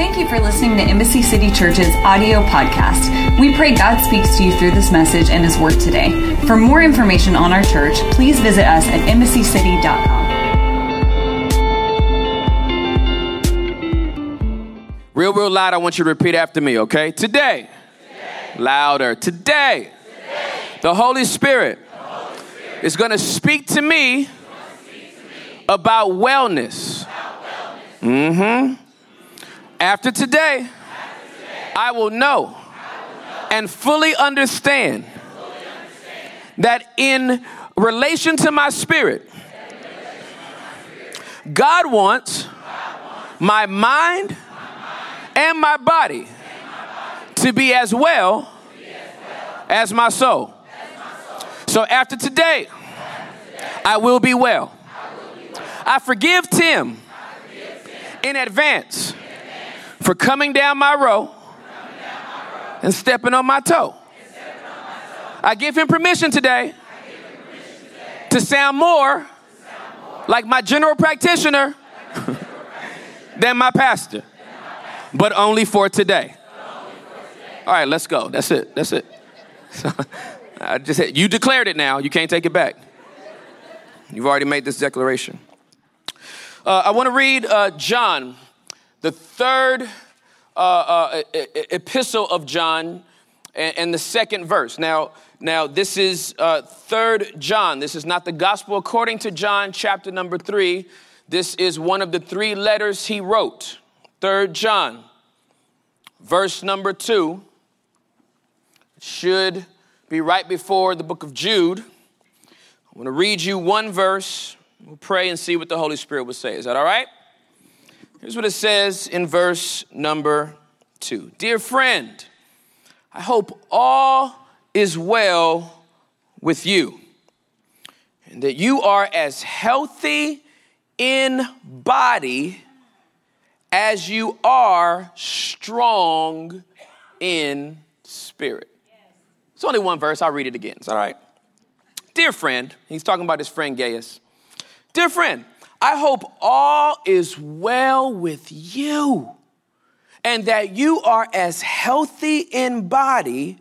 Thank you for listening to Embassy City Church's audio podcast. We pray God speaks to you through this message and His Word today. For more information on our church, please visit us at embassycity.com. Real, real loud, I want you to repeat after me, okay? Today. Today. Louder. Today. Today. The Holy Spirit, the Holy Spirit. is going to speak to me, speak to me about wellness. About wellness. Mm-hmm. After today, I, will know, and fully understand that in relation to my spirit, God wants, my mind, and my body to be as well as my soul. So after today, I will be well. I forgive Tim in advance for coming down my row and stepping on my toe. I give him permission today to sound more like my general practitioner than my pastor, but only for today. All right, let's go. That's it. That's it. I just said, you declared it now. You can't take it back. You've already made this declaration. Uh, I want to read uh, John the third uh, uh, epistle of John and, and, the second verse. Now, now this is uh, third John. This is not the gospel according to John, chapter number three. This is one of the three letters he wrote. Third John, verse number two, should be right before the book of Jude. I'm going to read you one verse. We'll pray and see what the Holy Spirit will say. Is that all right? Here's what it says in verse number two Dear friend, I hope all is well with you and that you are as healthy in body as you are strong in spirit. It's only one verse. I'll read it again. It's all right? Dear friend, he's talking about his friend Gaius. Dear friend, I hope all is well with you and that you are as healthy in body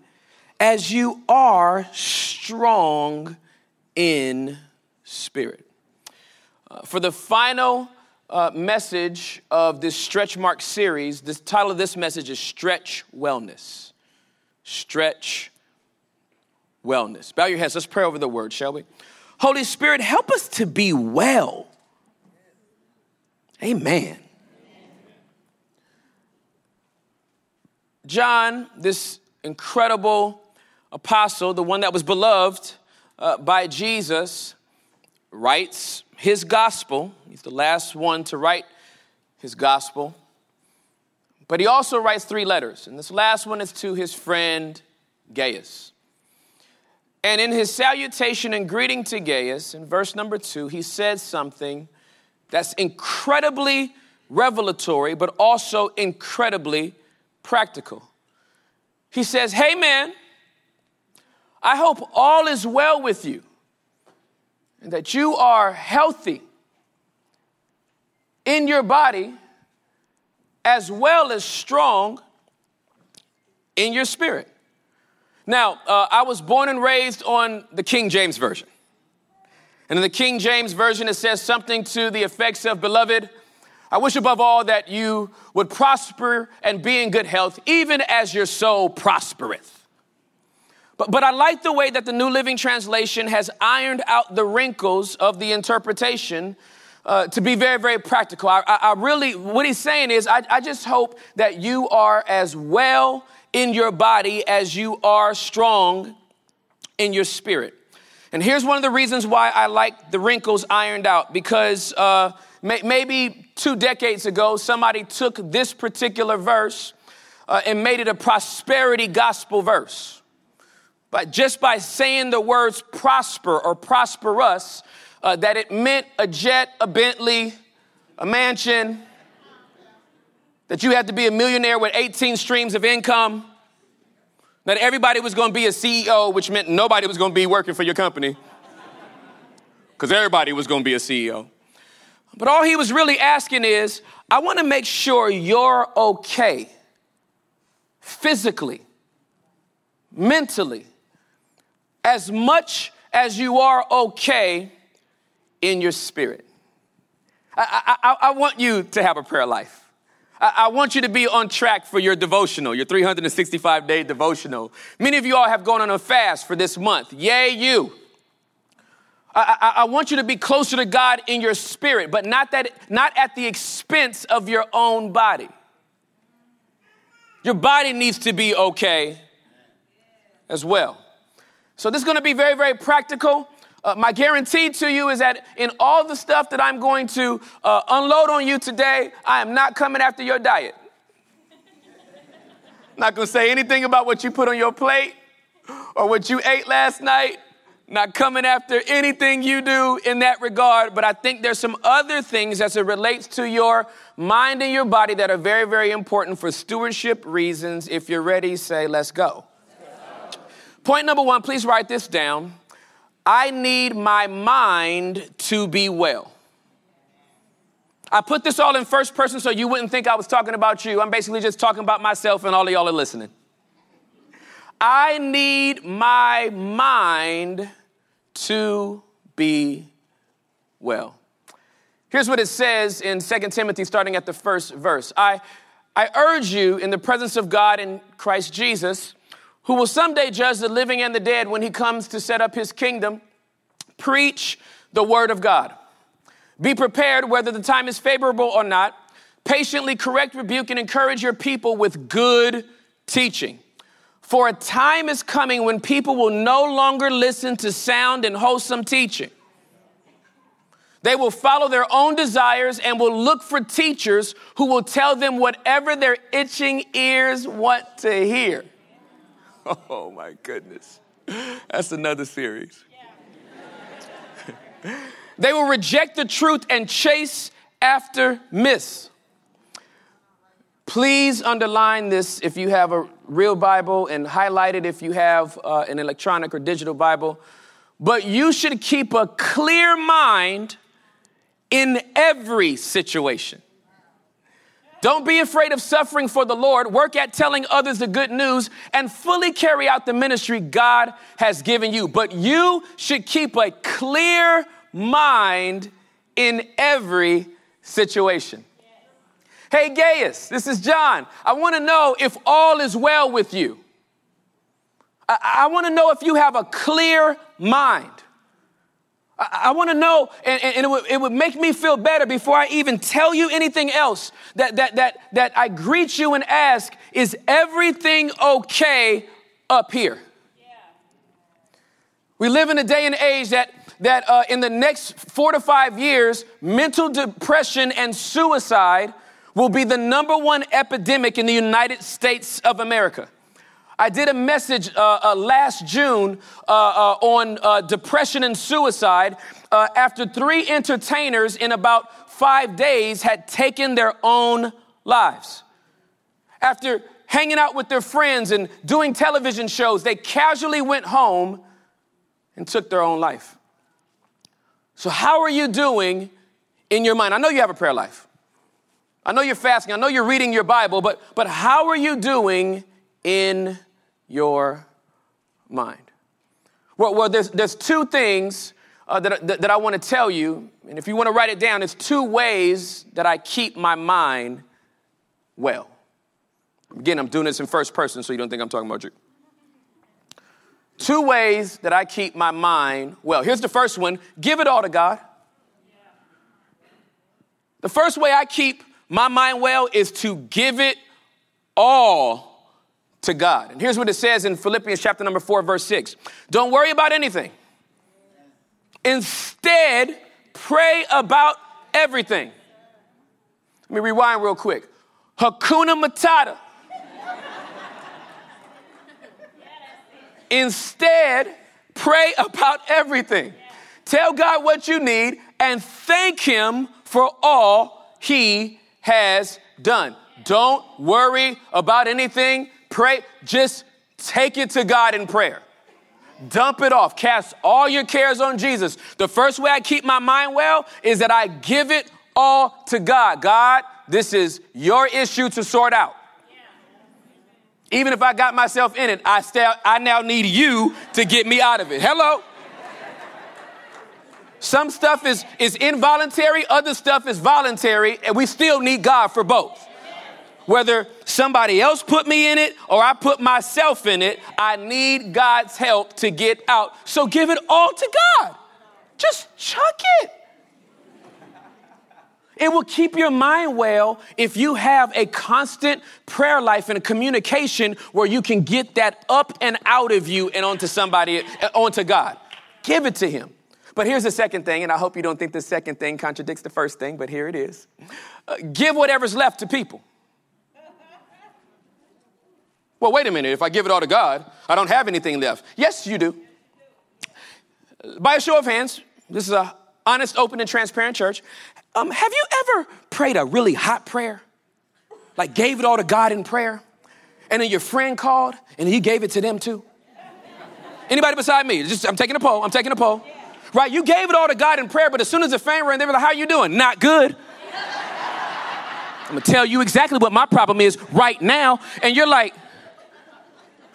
as you are strong in spirit. Uh, for the final uh, message of this Stretch Mark series, the title of this message is Stretch Wellness. Stretch Wellness. Bow your heads. Let's pray over the word, shall we? Holy Spirit, help us to be well Amen. John, this incredible apostle, the one that was beloved uh, by Jesus, writes his gospel. He's the last one to write his gospel. But he also writes three letters, and this last one is to his friend Gaius. And in his salutation and greeting to Gaius, in verse number two, he says something that's incredibly revelatory, but also incredibly practical. He says, Hey man, I hope all is well with you and that you are healthy in your body as well as strong in your spirit. Now, uh, I was born and raised on the King James Version. And in the King James Version, it says something to the effects of, Beloved, I wish above all that you would prosper and be in good health, even as your soul prospereth. But, but I like the way that the New Living Translation has ironed out the wrinkles of the interpretation uh, to be very, very practical. I, I, I, really, what he's saying is, I, I just hope that you are as well in your body as you are strong in your spirit. And here's one of the reasons why I like the wrinkles ironed out because uh, may- maybe two decades ago, somebody took this particular verse uh, and made it a prosperity gospel verse. But just by saying the words prosper or prosperous, uh, that it meant a jet, a Bentley, a mansion, that you had to be a millionaire with 18 streams of income that everybody was going to be a CEO, which meant nobody was going to be working for your company because everybody was going to be a CEO. But all he was really asking is, I want to make sure you're okay physically, mentally, as much as you are okay in your spirit. I, I, I want you to have a prayer life. I, want you to be on track for your devotional, your 365 day devotional. Many of you all have gone on a fast for this month. Yay, you. I, I, I, want you to be closer to God in your spirit, but not that not at the expense of your own body. Your body needs to be okay as well. So this is going to be very, very practical. Uh, my guarantee to you is that in all the stuff that I'm going to uh, unload on you today, I am not coming after your diet. not going to say anything about what you put on your plate or what you ate last night. Not coming after anything you do in that regard, but I think there's some other things as it relates to your mind and your body that are very, very important for stewardship reasons. If you're ready, say, let's go. Point number one, please write this down. I need my mind to be well. I put this all in first person so you wouldn't think I was talking about you. I'm basically just talking about myself, and all of y'all are listening. I need my mind to be well. Here's what it says in 2 Timothy, starting at the first verse. I, I urge you in the presence of God in Christ Jesus who will someday judge the living and the dead when he comes to set up his kingdom, preach the word of God. Be prepared whether the time is favorable or not. Patiently correct, rebuke, and encourage your people with good teaching. For a time is coming when people will no longer listen to sound and wholesome teaching. They will follow their own desires and will look for teachers who will tell them whatever their itching ears want to hear. Oh my goodness. That's another series. they will reject the truth and chase after myths. Please underline this if you have a real Bible and highlight it if you have uh, an electronic or digital Bible. But you should keep a clear mind in every situation. Don't be afraid of suffering for the Lord. Work at telling others the good news and fully carry out the ministry God has given you. But you should keep a clear mind in every situation. Hey, Gaius, this is John. I want to know if all is well with you. I, I want to know if you have a clear mind. I, I want to know, and, and it, would, it, would, make me feel better before I even tell you anything else that, that, that, that I greet you and ask, is everything okay up here? Yeah. We live in a day and age that, that uh, in the next four to five years, mental depression and suicide will be the number one epidemic in the United States of America. I did a message uh, uh, last June uh, uh on uh, depression and suicide after three entertainers in about five days had taken their own lives. After hanging out with their friends and doing television shows, they casually went home and took their own life. So, how are you doing in your mind? I know you have a prayer life. I know you're fasting. I know you're reading your Bible, but, but how are you doing in your mind. Well, well there's, there's two things uh, that, that, that I want to tell you. And if you want to write it down, it's two ways that I keep my mind well. Again, I'm doing this in first person so you don't think I'm talking about you. Two ways that I keep my mind well. Here's the first one give it all to God. The first way I keep my mind well is to give it all to God. And here's what it says in Philippians chapter number 4 verse 6. Don't worry about anything. Instead, pray about everything. Let me rewind real quick. Hakuna Matata. Instead, pray about everything. Tell God what you need and thank Him for all He has done. Don't worry about anything. Pray, just take it to God in prayer. Dump it off. Cast all your cares on Jesus. The first way I keep my mind well is that I give it all to God. God, this is your issue to sort out. Even if I got myself in it, I, still, I now need you to get me out of it. Hello? Some stuff is, is involuntary, other stuff is voluntary, and we still need God for both. Whether somebody else put me in it or I put myself in it, I need God's help to get out. So give it all to God. Just chuck it. It will keep your mind well if you have a constant prayer life and a communication where you can get that up and out of you and onto somebody, onto God. Give it to Him. But here's the second thing, and I hope you don't think the second thing contradicts the first thing, but here it is. Uh, give whatever's left to people. Well, wait a minute. If I give it all to God, I don't have anything left. Yes, you do. By a show of hands, this is a honest, open, and transparent church. Um, have you ever prayed a really hot prayer? Like gave it all to God in prayer? And then your friend called and he gave it to them too? Anybody beside me? Just I'm taking a poll. I'm taking a poll. Right? You gave it all to God in prayer, but as soon as the phone rang, they were like, How are you doing? Not good. I'm gonna tell you exactly what my problem is right now. And you're like,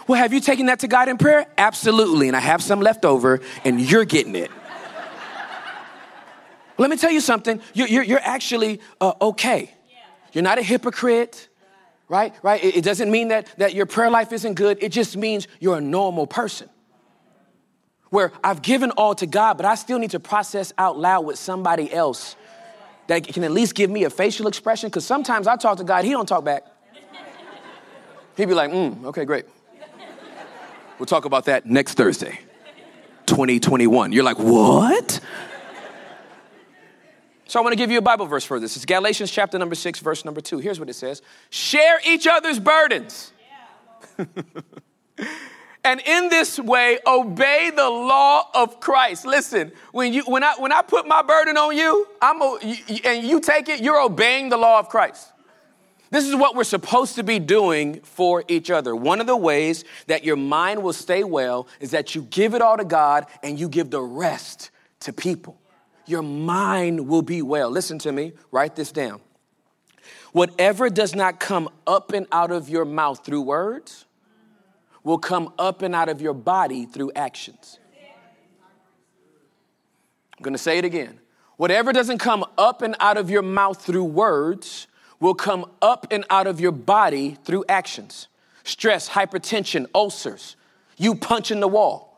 Well, have you taken that to God in prayer? Absolutely. And I have some left over, and you're getting it. Let me tell you something. You're, you're, you're actually uh, okay. You're not a hypocrite, right? Right? It, it doesn't mean that, that your prayer life isn't good. It just means you're a normal person. Where I've given all to God, but I still need to process out loud with somebody else that can at least give me a facial expression. Because sometimes I talk to God, He don't talk back. He'd be like, mm, okay, great. We'll talk about that next Thursday, 2021. You're like, what? So I want to give you a Bible verse for this. It's Galatians chapter number six, verse number two. Here's what it says Share each other's burdens. and in this way, obey the law of Christ. Listen, when, you, when, I, when I put my burden on you, I'm a, and you take it, you're obeying the law of Christ. This is what we're supposed to be doing for each other. One of the ways that your mind will stay well is that you give it all to God and you give the rest to people your mind will be well. Listen to me, write this down. Whatever does not come up and out of your mouth through words will come up and out of your body through actions. I'm gonna say it again. Whatever doesn't come up and out of your mouth through words will come up and out of your body through actions. Stress, hypertension, ulcers, you punching the wall.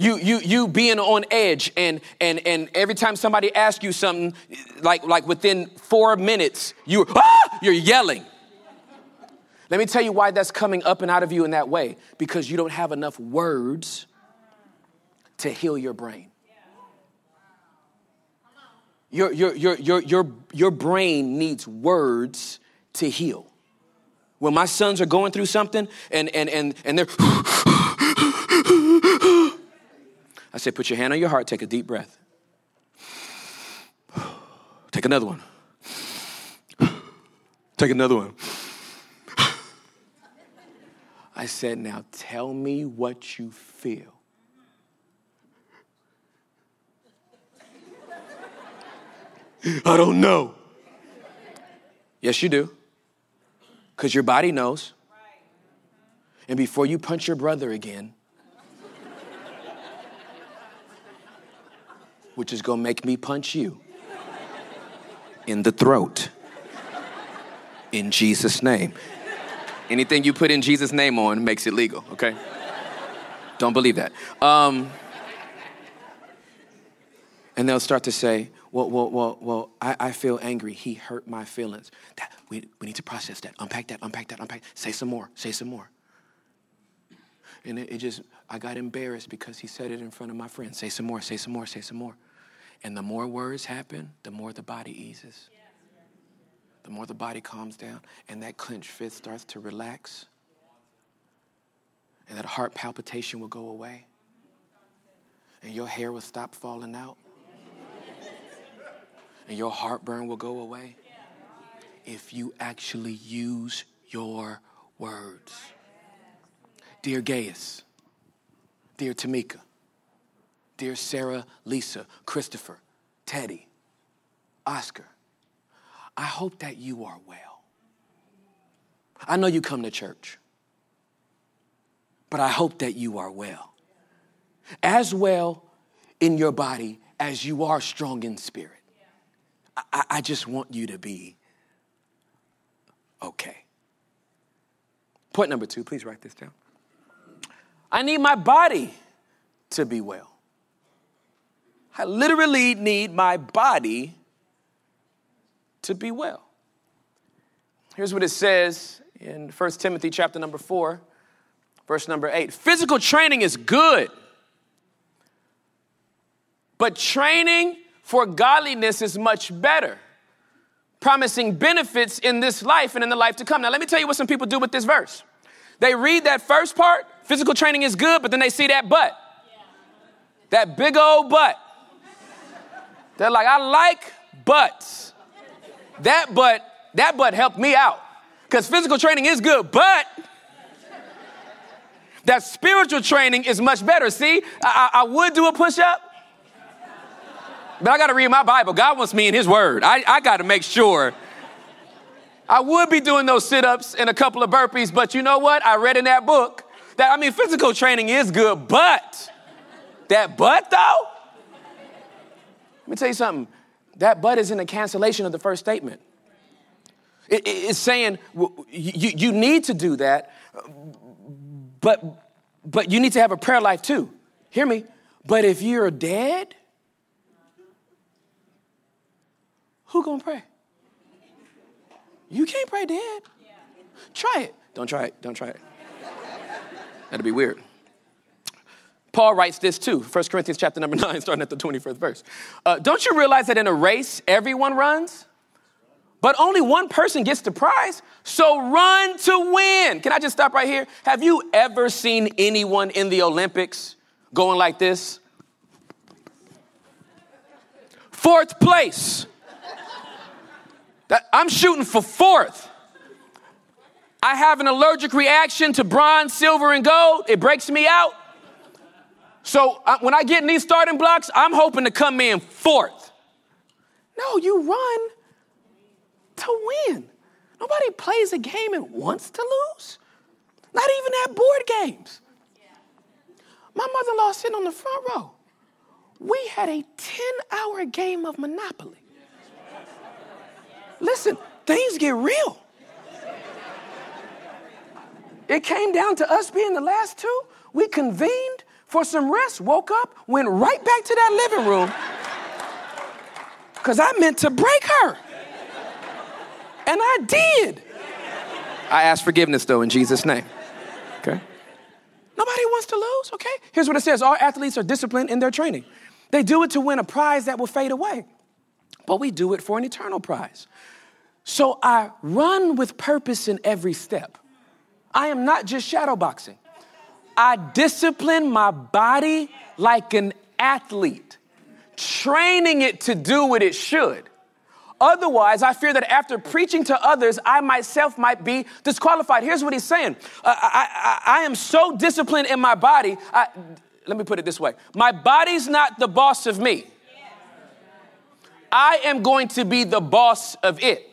You you you being on edge and and and every time somebody asks you something like like within four minutes you ah, you're yelling. Let me tell you why that's coming up and out of you in that way. Because you don't have enough words to heal your brain your your your your your, your brain needs words to heal when my sons are going through something and and and and they're I said, put your hand on your heart, take a deep breath. Take another one. Take another one. I said, now tell me what you feel. I don't know. Yes, you do. Because your body knows. And before you punch your brother again, which is gonna make me punch you in the throat. In Jesus' name. Anything you put in Jesus' name on makes it legal, okay? Don't believe that. Um, and they'll start to say, well, well, well, well I, I feel angry. He hurt my feelings. That, we, we need to process that. Unpack that, unpack that, unpack. Say some more, say some more. And it, it just, I got embarrassed because he said it in front of my friends. Say some more, say some more, say some more. And the more words happen, the more the body eases. The more the body calms down, and that clenched fist starts to relax. And that heart palpitation will go away. And your hair will stop falling out. And your heartburn will go away. If you actually use your words. Dear Gaius, dear Tamika, Dear Sarah, Lisa, Christopher, Teddy, Oscar, I hope that you are well. I know you come to church, but I hope that you are well. As well in your body as you are strong in spirit. I, I just want you to be okay. Point number two, please write this down. I need my body to be well. I literally need my body to be well. Here's what it says in 1 Timothy chapter number 4, verse number 8. Physical training is good, but training for godliness is much better, promising benefits in this life and in the life to come. Now, let me tell you what some people do with this verse. They read that first part, physical training is good, but then they see that butt. That big old butt. They're like, I like butts. That butt, that butt helped me out. Because physical training is good, but that spiritual training is much better. See, I, I would do a push up, but I got to read my Bible. God wants me in His Word. I, I got to make sure. I would be doing those sit ups and a couple of burpees, but you know what? I read in that book that, I mean, physical training is good, but that butt though? Let me tell you something. That but is in a cancellation of the first statement. It, it, it's saying you, you need to do that, but, but you need to have a prayer life too. Hear me? But if you're dead, who gonna pray? You can't pray dead. Try it. Don't try it. Don't try it. That'd be weird. Paul writes this too, 1 Corinthians chapter number 9, starting at the 21st verse. Uh, don't you realize that in a race, everyone runs? But only one person gets the prize. So run to win. Can I just stop right here? Have you ever seen anyone in the Olympics going like this? Fourth place. That, I'm shooting for fourth. I have an allergic reaction to bronze, silver, and gold. It breaks me out. So uh, when I get in these starting blocks, I'm hoping to come in fourth. No, you run to win. Nobody plays a game and wants to lose. Not even at board games. My mother in law sitting on the front row. We had a 10 hour game of Monopoly. Listen, things get real. It came down to us being the last two. We convened for some rest, woke up, went right back to that living room because I meant to break her. And I did. I ask forgiveness though in Jesus' name. Okay? Nobody wants to lose, okay? Here's what it says All athletes are disciplined in their training. They do it to win a prize that will fade away, but we do it for an eternal prize. So I run with purpose in every step. I am not just shadowboxing. I discipline my body like an athlete, training it to do what it should. Otherwise, I fear that after preaching to others, I myself might be disqualified. Here's what he's saying uh, I, I, I, am so disciplined in my body. I, let me put it this way my body's not the boss of me, I am going to be the boss of it.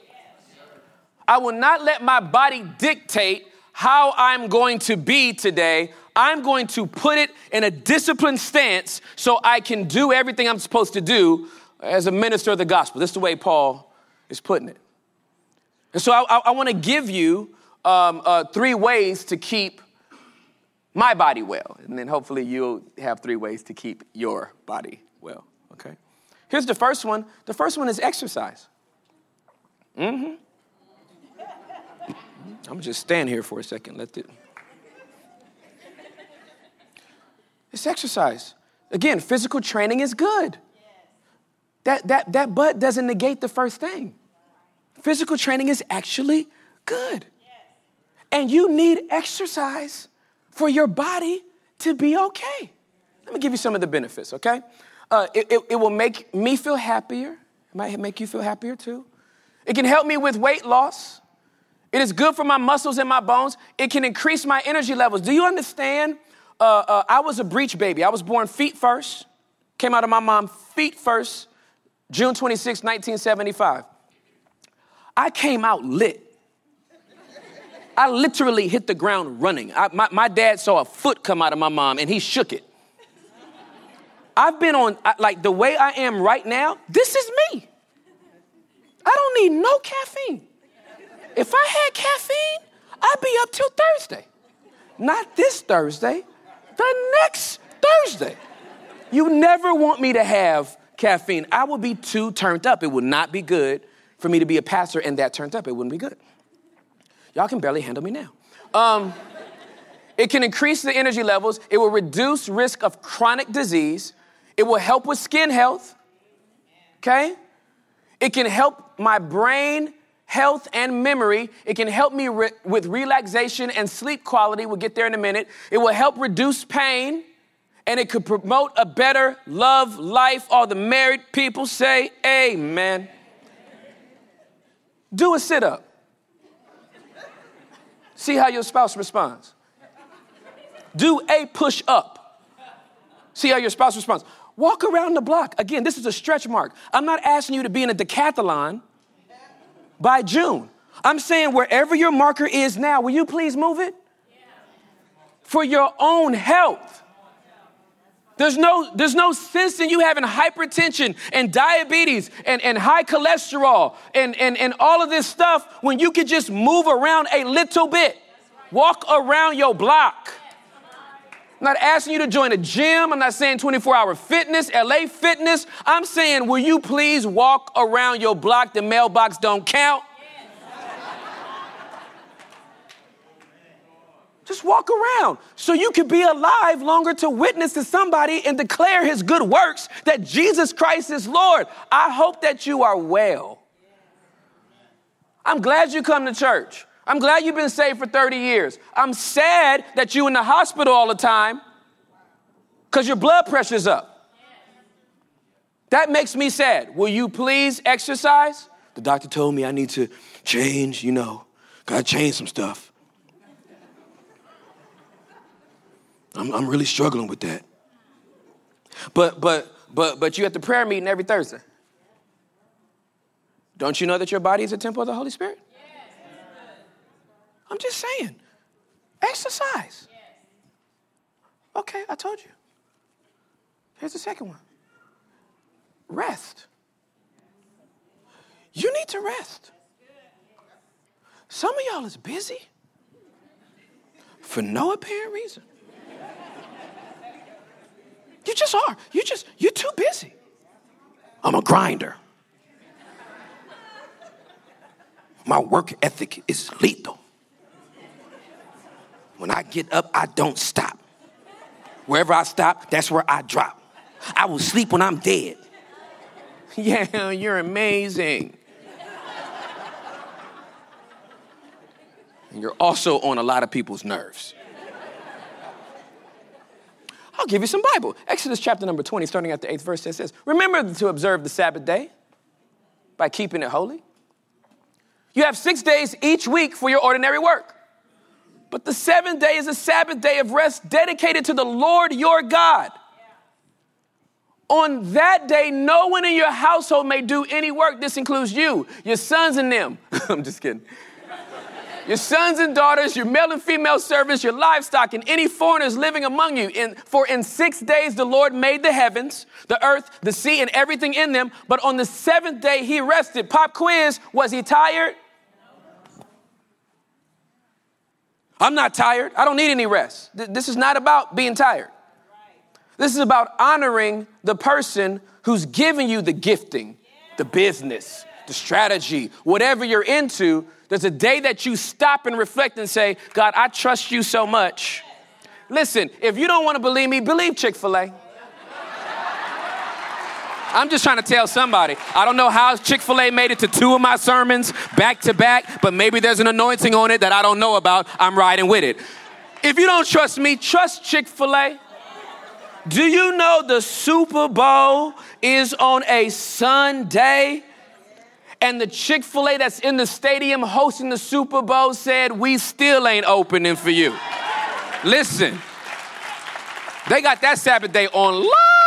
I will not let my body dictate how I'm going to be today. I'm going to put it in a disciplined stance so I can do everything I'm supposed to do as a minister of the gospel. This is the way Paul is putting it. And so I, I, I want to give you um, uh, three ways to keep my body well. And then hopefully you'll have three ways to keep your body? Here's the first one the first one is exercise. Mm hmm. I'm just stand here for a second. Let it. It's exercise. Again, physical training is good. That, that, that but doesn't negate the first thing. Physical training is actually good. And you need exercise for your body to be okay. Let me give you some of the benefits, okay? Uh, it, it, it will make me feel happier. It might make you feel happier too. It can help me with weight loss. It is good for my muscles and my bones. It can increase my energy levels. Do you understand uh, uh, I was a breech baby. I was born feet first, came out of my mom feet first, June 26, 1975. I came out lit. I literally hit the ground running. I, my, my dad saw a foot come out of my mom and he shook it. I've been on, like the way I am right now, this is me. I don't need no caffeine. If I had caffeine, I'd be up till Thursday. Not this Thursday, the next Thursday. You never want me to have caffeine. I would be too turned up. It would not be good for me to be a pastor and that turned up. It wouldn't be good. Y'all can barely handle me now. Um, it can increase the energy levels. It will reduce risk of chronic disease. It will help with skin health. Okay? It can help my brain health and memory. It can help me re- with relaxation and sleep quality. We'll get there in a minute. It will help reduce pain and it could promote a better love life. All the married people say amen. Do a sit up. See how your spouse responds. Do a push up. See how your spouse responds. Walk around the block. Again, this is a stretch mark. I'm not asking you to be in a decathlon by June. I'm saying wherever your marker is now, will you please move it? For your own health. There's no, there's no sense in you having hypertension and diabetes and, and high cholesterol and, and, and all of this stuff when you could just move around a little bit. Walk around your block. I'm not asking you to join a gym. I'm not saying 24 hour fitness, LA fitness. I'm saying, will you please walk around your block? The mailbox don't count. Just walk around so you can be alive longer to witness to somebody and declare his good works that Jesus Christ is Lord. I hope that you are well. I'm glad you come to church. I'm glad you've been saved for 30 years. I'm sad that you're in the hospital all the time because your blood pressure's up. That makes me sad. Will you please exercise? The doctor told me I need to change, you know, gotta change some stuff. I'm, I'm really struggling with that. But but but but you at the prayer meeting every Thursday. Don't you know that your body is a temple of the Holy Spirit? I'm just saying. Exercise. Okay, I told you. Here's the second one. Rest. You need to rest. Some of y'all is busy for no apparent reason. You just are. You just, you're too busy. I'm a grinder. My work ethic is lethal. When I get up, I don't stop. Wherever I stop, that's where I drop. I will sleep when I'm dead. Yeah, you're amazing. And you're also on a lot of people's nerves. I'll give you some Bible. Exodus chapter number 20, starting at the eighth verse, it says, Remember to observe the Sabbath day by keeping it holy. You have six days each week for your ordinary work. But the seventh day is a Sabbath day of rest dedicated to the Lord your God. On that day, no one in your household may do any work. This includes you, your sons and them. I'm just kidding your sons and daughters, your male and female servants, your livestock, and any foreigners living among you. In, for in six days the Lord made the heavens, the earth, the sea, and everything in them. But on the seventh day he rested. Pop quiz Was he tired? I'm not tired. I don't need any rest. This is not about being tired. This is about honoring the person who's giving you the gifting, the business, the strategy, whatever you're into there's a day that you stop and reflect and say, God, I trust you so much. Listen, if you don't want to believe me, believe Chick fil A. I'm just trying to tell somebody. I don't know how Chick fil A made it to two of my sermons back to back, but maybe there's an anointing on it that I don't know about. I'm riding with it. If you don't trust me, trust Chick fil A. Do you know the Super Bowl is on a Sunday? and the Chick fil A that's in the stadium hosting the Super Bowl said, We still ain't opening for you. Listen, they got that Sabbath day on lock.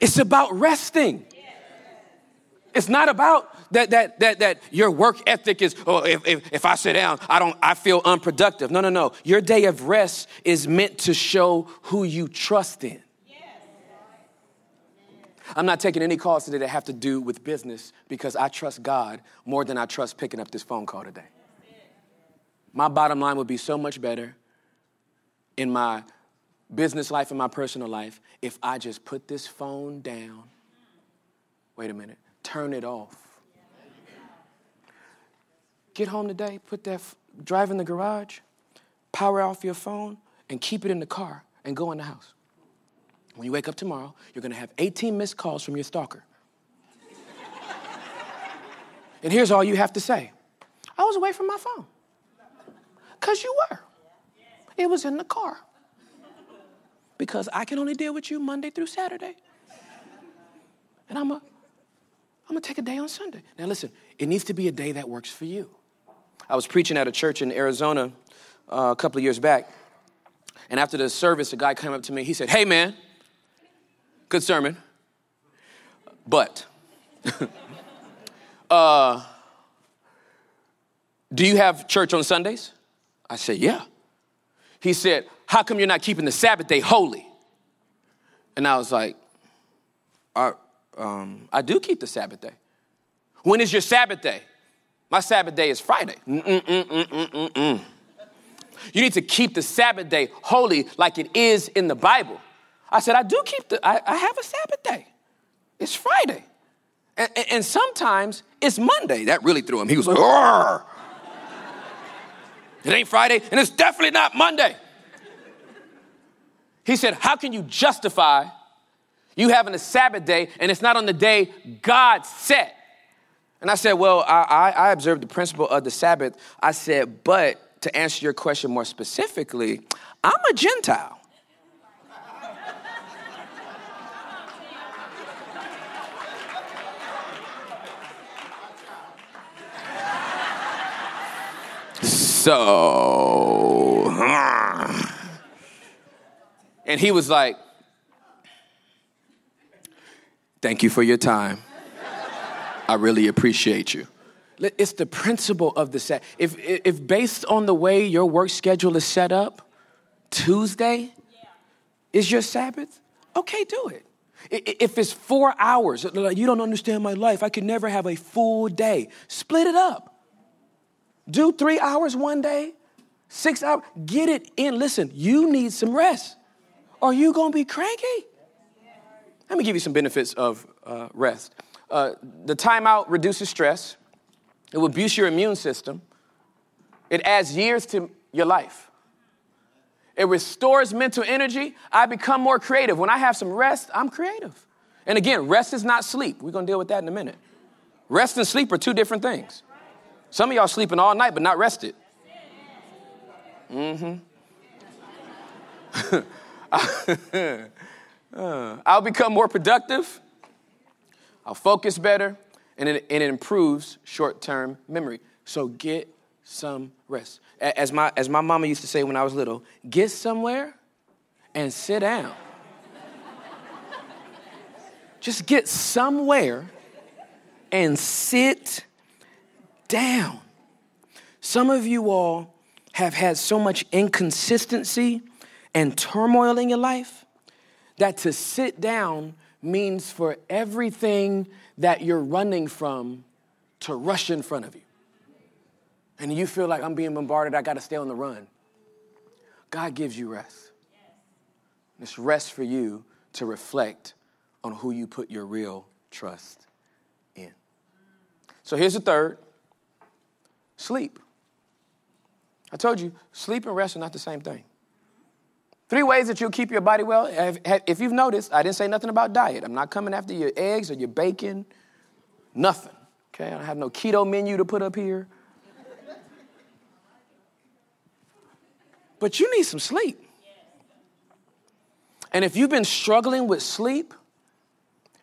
It's about resting. It's not about that that that that your work ethic is oh if, if, if I sit down I don't I feel unproductive. No no no. Your day of rest is meant to show who you trust in. I'm not taking any calls today that have to do with business because I trust God more than I trust picking up this phone call today. My bottom line would be so much better in my business life and my personal life if I just put this phone down. Wait a minute, turn it off. Get home today, put that, drive in the garage, power off your phone, and keep it in the car and go in the house. When you wake up tomorrow, you're gonna have 18 missed calls from your stalker. and here's all you have to say I was away from my phone. Because you were. It was in the car. Because I can only deal with you Monday through Saturday. And I'm a, I'm gonna take a day on Sunday. Now listen, it needs to be a day that works for you. I was preaching at a church in Arizona uh, a couple of years back. And after the service, a guy came up to me. He said, Hey, man, Good sermon. But, uh, do you have church on Sundays? I said, Yeah. He said, How come you're not keeping the Sabbath day holy? And I was like, I, um, I do keep the Sabbath day. When is your Sabbath day? My Sabbath day is Friday. Mm-mm-mm-mm-mm-mm. You need to keep the Sabbath day holy like it is in the Bible. I said, I do keep the, I, I have a Sabbath day. It's Friday. And, and, and, sometimes it's Monday. That really threw him. He was like, it ain't Friday, and it's definitely not Monday. He said, How can you justify you having a Sabbath day and it's not on the day God set? And I said, Well, I, I, I observed the principle of the Sabbath. I said, But to answer your question more specifically, I'm a Gentile. So, and he was like, Thank you for your time. I really appreciate you. It's the principle of the set. If, if based on the way your work schedule is set up, Tuesday is your Sabbath, okay, do it. If it's four hours, you don't understand my life, I could never have a full day. Split it up. Do three hours one day, six hours, get it in. Listen, you need some rest. Are you gonna be cranky? Let me give you some benefits of uh, rest. Uh, the timeout reduces stress, it will boost your immune system, it adds years to your life. It restores mental energy. I become more creative. When I have some rest, I'm creative. And again, rest is not sleep. We're gonna deal with that in a minute. Rest and sleep are two different things. Some of y'all sleeping all night but not rested. Mm-hmm. uh, I'll become more productive. I'll focus better, and it, and it improves short-term memory. So get some rest. As my, as my mama used to say when I was little, get somewhere and sit down. Just get somewhere and sit down. Some of you all have had so much inconsistency and turmoil in your life that to sit down means for everything that you're running from to rush in front of you. And you feel like I'm being bombarded, I gotta stay on the run. God gives you rest. It's rest for you to reflect on who you put your real trust in. So here's the third Sleep. I told you, sleep and rest are not the same thing. Three ways that you'll keep your body well. If you've noticed, I didn't say nothing about diet. I'm not coming after your eggs or your bacon, nothing. Okay, I don't have no keto menu to put up here. But you need some sleep. And if you've been struggling with sleep,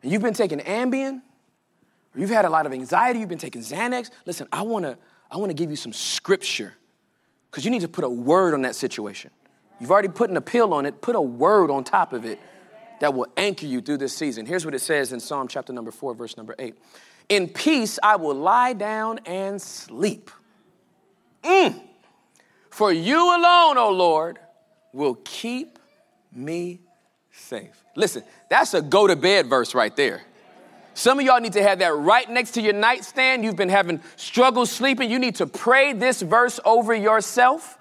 and you've been taking Ambien, or you've had a lot of anxiety, you've been taking Xanax, listen, I wanna I want to give you some scripture because you need to put a word on that situation. You've already put an appeal on it, put a word on top of it that will anchor you through this season. Here's what it says in Psalm chapter number 4, verse number 8. In peace I will lie down and sleep. Mm. For you alone, O Lord, will keep me safe. Listen, that's a go to bed verse right there. Some of y'all need to have that right next to your nightstand. You've been having struggles sleeping. You need to pray this verse over yourself.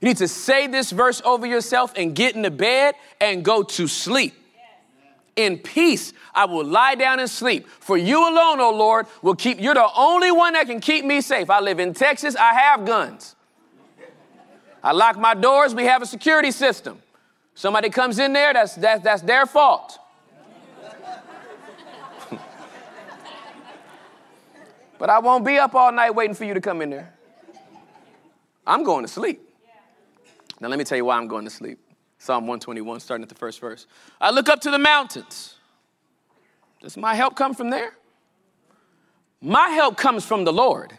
You need to say this verse over yourself and get into bed and go to sleep. In peace, I will lie down and sleep. For you alone, O Lord, will keep, you're the only one that can keep me safe. I live in Texas, I have guns. I lock my doors, we have a security system. Somebody comes in there, that's, that's, that's their fault. but I won't be up all night waiting for you to come in there. I'm going to sleep. Now, let me tell you why I'm going to sleep. Psalm 121, starting at the first verse. I look up to the mountains. Does my help come from there? My help comes from the Lord,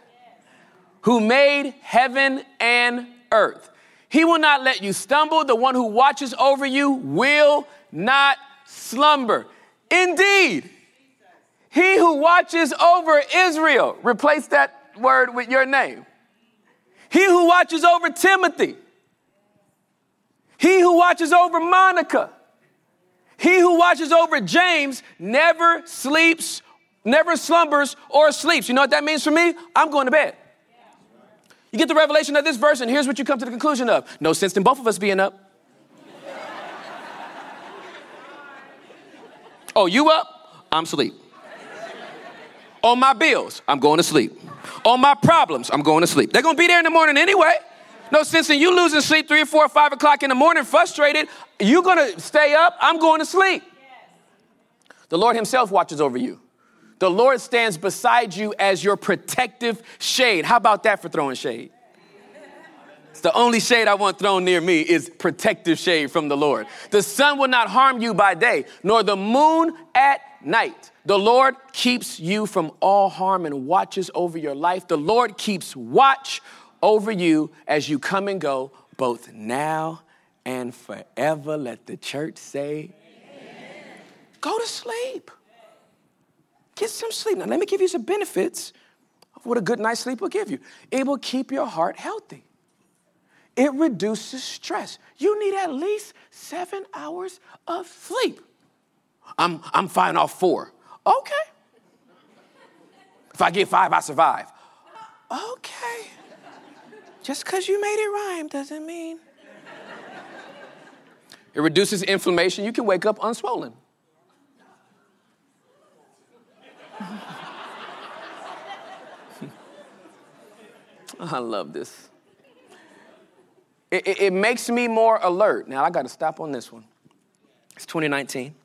who made heaven and earth. He will not let you stumble. The one who watches over you will not slumber. Indeed, he who watches over Israel, replace that word with your name. He who watches over Timothy, he who watches over Monica, he who watches over James never sleeps, never slumbers or sleeps. You know what that means for me? I'm going to bed. You get the revelation of this verse, and here's what you come to the conclusion of no sense in both of us being up. oh, you up? I'm asleep. On my bills, I'm going to sleep. On my problems, I'm going to sleep. They're going to be there in the morning anyway. No sense in you losing sleep three or four or five o'clock in the morning, frustrated. You're gonna stay up, I'm going to sleep. The Lord Himself watches over you. The Lord stands beside you as your protective shade. How about that for throwing shade? It's the only shade I want thrown near me is protective shade from the Lord. The sun will not harm you by day, nor the moon at night. The Lord keeps you from all harm and watches over your life. The Lord keeps watch over you as you come and go, both now and forever. Let the church say, Amen. Go to sleep. Get some sleep. Now, let me give you some benefits of what a good night's sleep will give you. It will keep your heart healthy, it reduces stress. You need at least seven hours of sleep. I'm, I'm fine off four. Okay. If I get five, I survive. Okay. Just because you made it rhyme doesn't mean. It reduces inflammation. You can wake up unswollen. I love this. It, it, it, makes me more alert. Now, I got to stop on this one. It's 2019,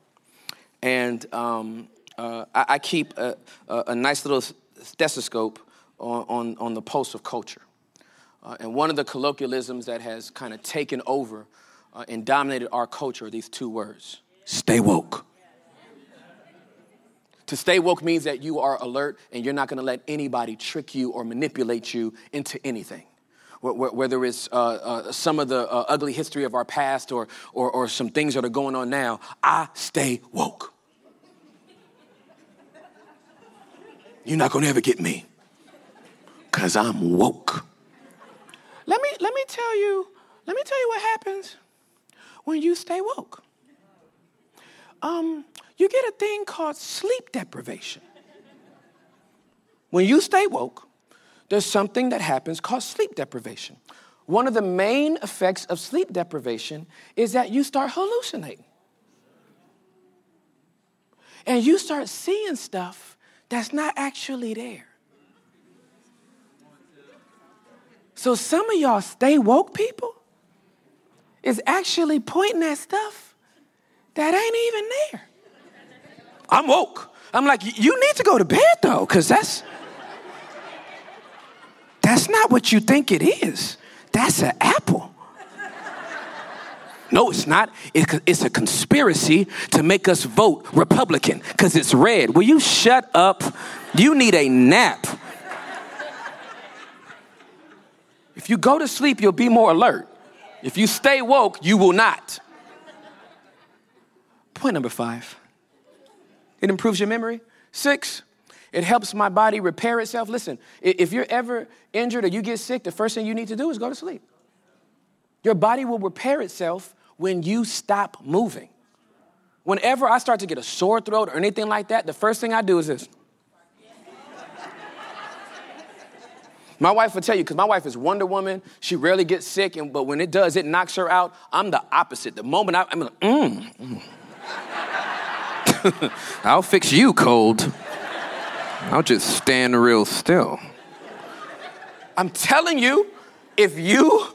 and um, uh, I, I, keep a, a, a, nice little stethoscope on, on, on the pulse of culture. Uh, and one of the colloquialisms that has kind of taken over uh, and dominated our culture are these two words stay woke. To stay woke means that you are alert and you're not going to let anybody trick you or manipulate you into anything. Whether it's uh, uh, some of the uh, ugly history of our past or, or, or some things that are going on now, I stay woke. You're not going to ever get me because I'm woke. Let me, let me tell you, let me tell you what happens when you stay woke. Um, you get a thing called sleep deprivation. When you stay woke, there's something that happens called sleep deprivation. One of the main effects of sleep deprivation is that you start hallucinating. And you start seeing stuff that's not actually there. So some of y'all stay woke people is actually pointing at stuff that ain't even there. I'm woke. I'm like, you need to go to bed though, because that's that's not what you think it is. That's an apple. No, it's not. It's a conspiracy to make us vote Republican because it's red. Will you shut up? You need a nap. If you go to sleep, you'll be more alert. If you stay woke, you will not. Point number five it improves your memory. Six, it helps my body repair itself. Listen, if you're ever injured or you get sick, the first thing you need to do is go to sleep. Your body will repair itself when you stop moving. Whenever I start to get a sore throat or anything like that, the first thing I do is this. My wife will tell you, because my wife is Wonder Woman. She rarely gets sick, and, but when it does, it knocks her out. I'm the opposite. The moment I, am like, mm. mm. I'll fix you cold. I'll just stand real still. I'm telling you, if you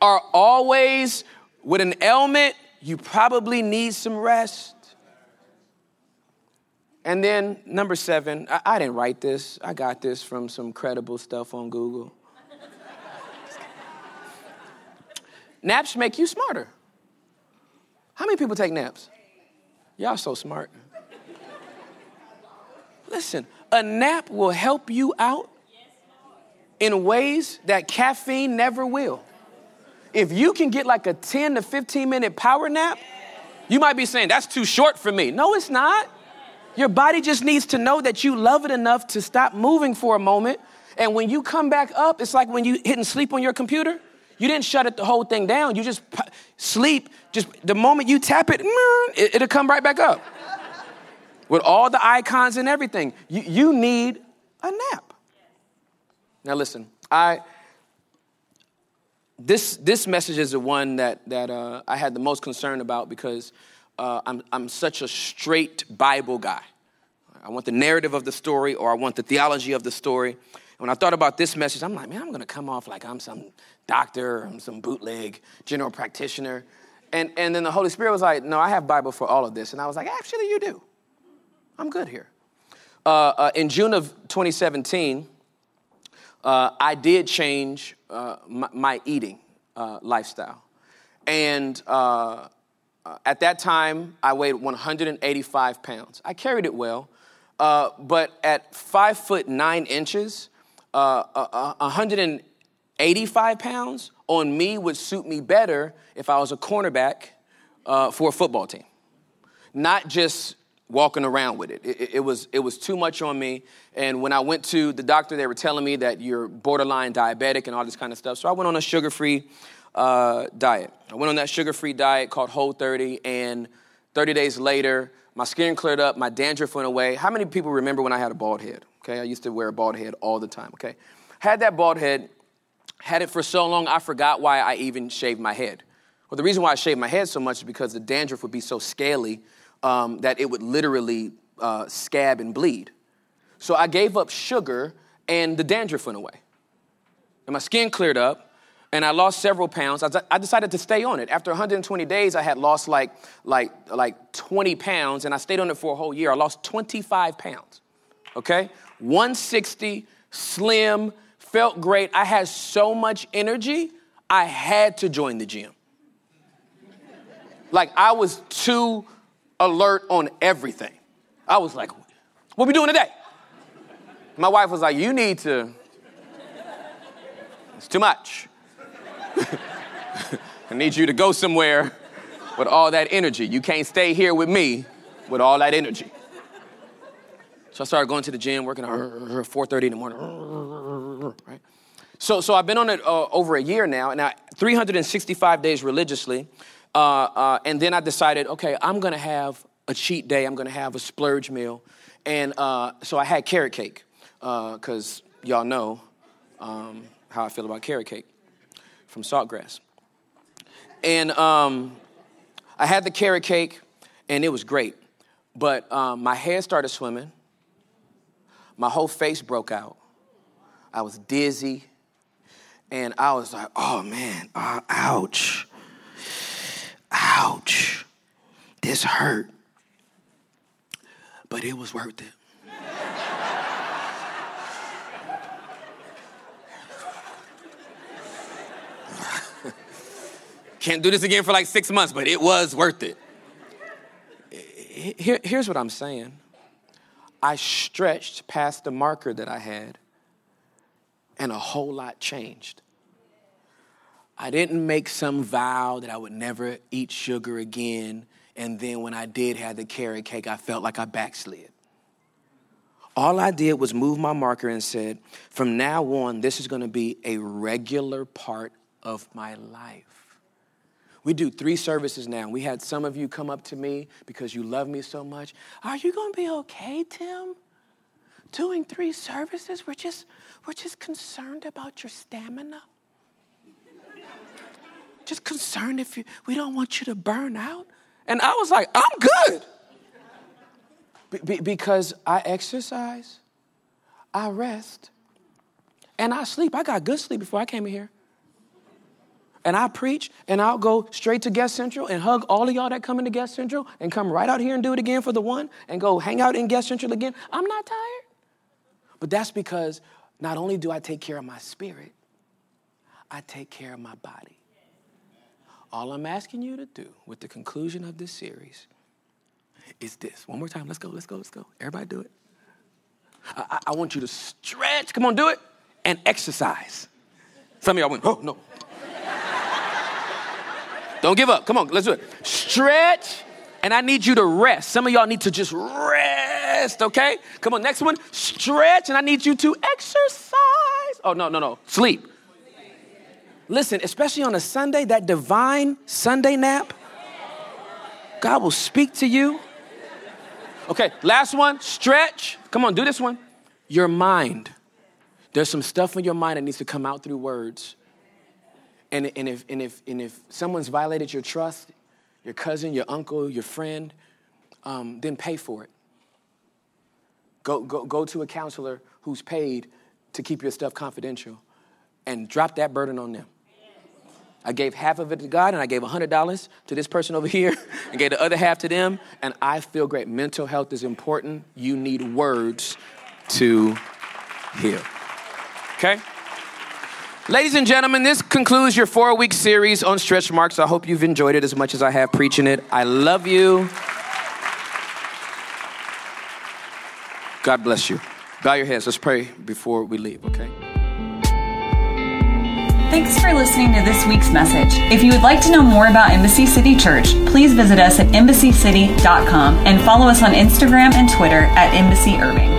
are always with an ailment, you probably need some rest. And then number seven, I, I, didn't write this. I got this from some credible stuff on Google. naps make you smarter. How many people take naps? Y'all so smart. Listen, a nap will help you out in ways that caffeine never will. If you can get like a 10 to 15 minute power nap, you might be saying, that's too short for me. No, it's not. Your body just needs to know that you love it enough to stop moving for a moment. And when you come back up, it's like when you hitting sleep on your computer. You didn't shut it the whole thing down. You just sleep. Just the moment you tap it, it it'll come right back up. With all the icons and everything. You, you need a nap. Now listen, I this this message is the one that that uh, I had the most concern about because uh, I'm, I'm such a straight Bible guy. I want the narrative of the story or I want the theology of the story. When I thought about this message, I'm like, man, I'm gonna come off like I'm some doctor, I'm some bootleg general practitioner. And, and then the Holy Spirit was like, no, I have Bible for all of this. And I was like, actually, you do. I'm good here. Uh, uh, in June of 2017, uh, I did change uh, my, my, eating uh, lifestyle. And uh, uh, at that time, I weighed 185 pounds. I carried it well, uh, but at five foot nine inches, uh, 185 uh, pounds on me would suit me better if I was a cornerback uh, for a football team, not just walking around with it. It, it. was, it was too much on me. And when I went to the doctor, they were telling me that you're borderline diabetic and all this kind of stuff. So I went on a sugar free uh, diet. I went on that sugar free diet called Whole 30, and 30 days later, my skin cleared up, my dandruff went away. How many people remember when I had a bald head? Okay, I used to wear a bald head all the time, okay? Had that bald head, had it for so long, I forgot why I even shaved my head. Well, the reason why I shaved my head so much is because the dandruff would be so scaly um, that it would literally uh, scab and bleed. So I gave up sugar, and the dandruff went away. And my skin cleared up, and I lost several pounds. I decided to stay on it. After 120 days, I had lost like, like, like 20 pounds, and I stayed on it for a whole year. I lost 25 pounds, okay? 160, slim, felt great. I had so much energy, I had to join the gym. Like, I was too alert on everything. I was like, what we doing today? My wife was like, you need to, it's too much. I need you to go somewhere with all that energy. You can't stay here with me with all that energy. So I started going to the gym, working at 4:30 in the morning. Right. So, so I've been on it uh, over a year now, and I 365 days religiously, uh, uh, and then I decided, okay, I'm gonna have a cheat day. I'm gonna have a splurge meal, and uh, so I had carrot cake, because uh, y'all know um, how I feel about carrot cake from Saltgrass. And um, I had the carrot cake, and it was great. But um, my head started swimming. My whole face broke out. I was dizzy. And I was like, oh man, uh, ouch. Ouch. This hurt. But it was worth it. Can't do this again for like six months, but it was worth it. Here, here's what I'm saying I stretched past the marker that I had, and a whole lot changed. I didn't make some vow that I would never eat sugar again. And then when I did have the carrot cake, I felt like I backslid. All I did was move my marker and said, from now on, this is going to be a regular part of my life. We do three services now. We had some of you come up to me because you love me so much. Are you going to be okay, Tim? Doing three services? We're just, we're just concerned about your stamina. just concerned if you, we don't want you to burn out. And I was like, I'm good. Be- because I exercise, I rest, and I sleep. I got good sleep before I came here and I preach and I'll go straight to Guest Central and hug all of y'all that come into Guest Central and come right out here and do it again for the one and go hang out in Guest Central again. I'm not tired. But that's because not only do I take care of my spirit, I take care of my body. All I'm asking you to do with the conclusion of this series is this. One more time. Let's go, let's go, let's go. Everybody do it. I, I, want you to stretch. Come on, do it. And exercise. Some of y'all went, oh, no. Don't give up. Come on, let's do it. Stretch, and I need you to rest. Some of y'all need to just rest, okay? Come on, next one. Stretch, and I need you to exercise. Oh, no, no, no. Sleep. Listen, especially on a Sunday, that divine Sunday nap, God will speak to you. Okay, last one. Stretch. Come on, do this one. Your mind. There's some stuff in your mind that needs to come out through words. And, and, if, and, if, and if someone's violated your trust, your cousin, your uncle, your friend, um, then pay for it. Go, go, go to a counselor who's paid to keep your stuff confidential and drop that burden on them. I gave half of it to God and I gave $100 to this person over here and gave the other half to them, and I feel great. Mental health is important. You need words to heal. Okay? Ladies and gentlemen, this concludes your four week series on stretch marks. I hope you've enjoyed it as much as I have preaching it. I love you. God bless you. Bow your heads. Let's pray before we leave, okay? Thanks for listening to this week's message. If you would like to know more about Embassy City Church, please visit us at embassycity.com and follow us on Instagram and Twitter at Embassy Irving.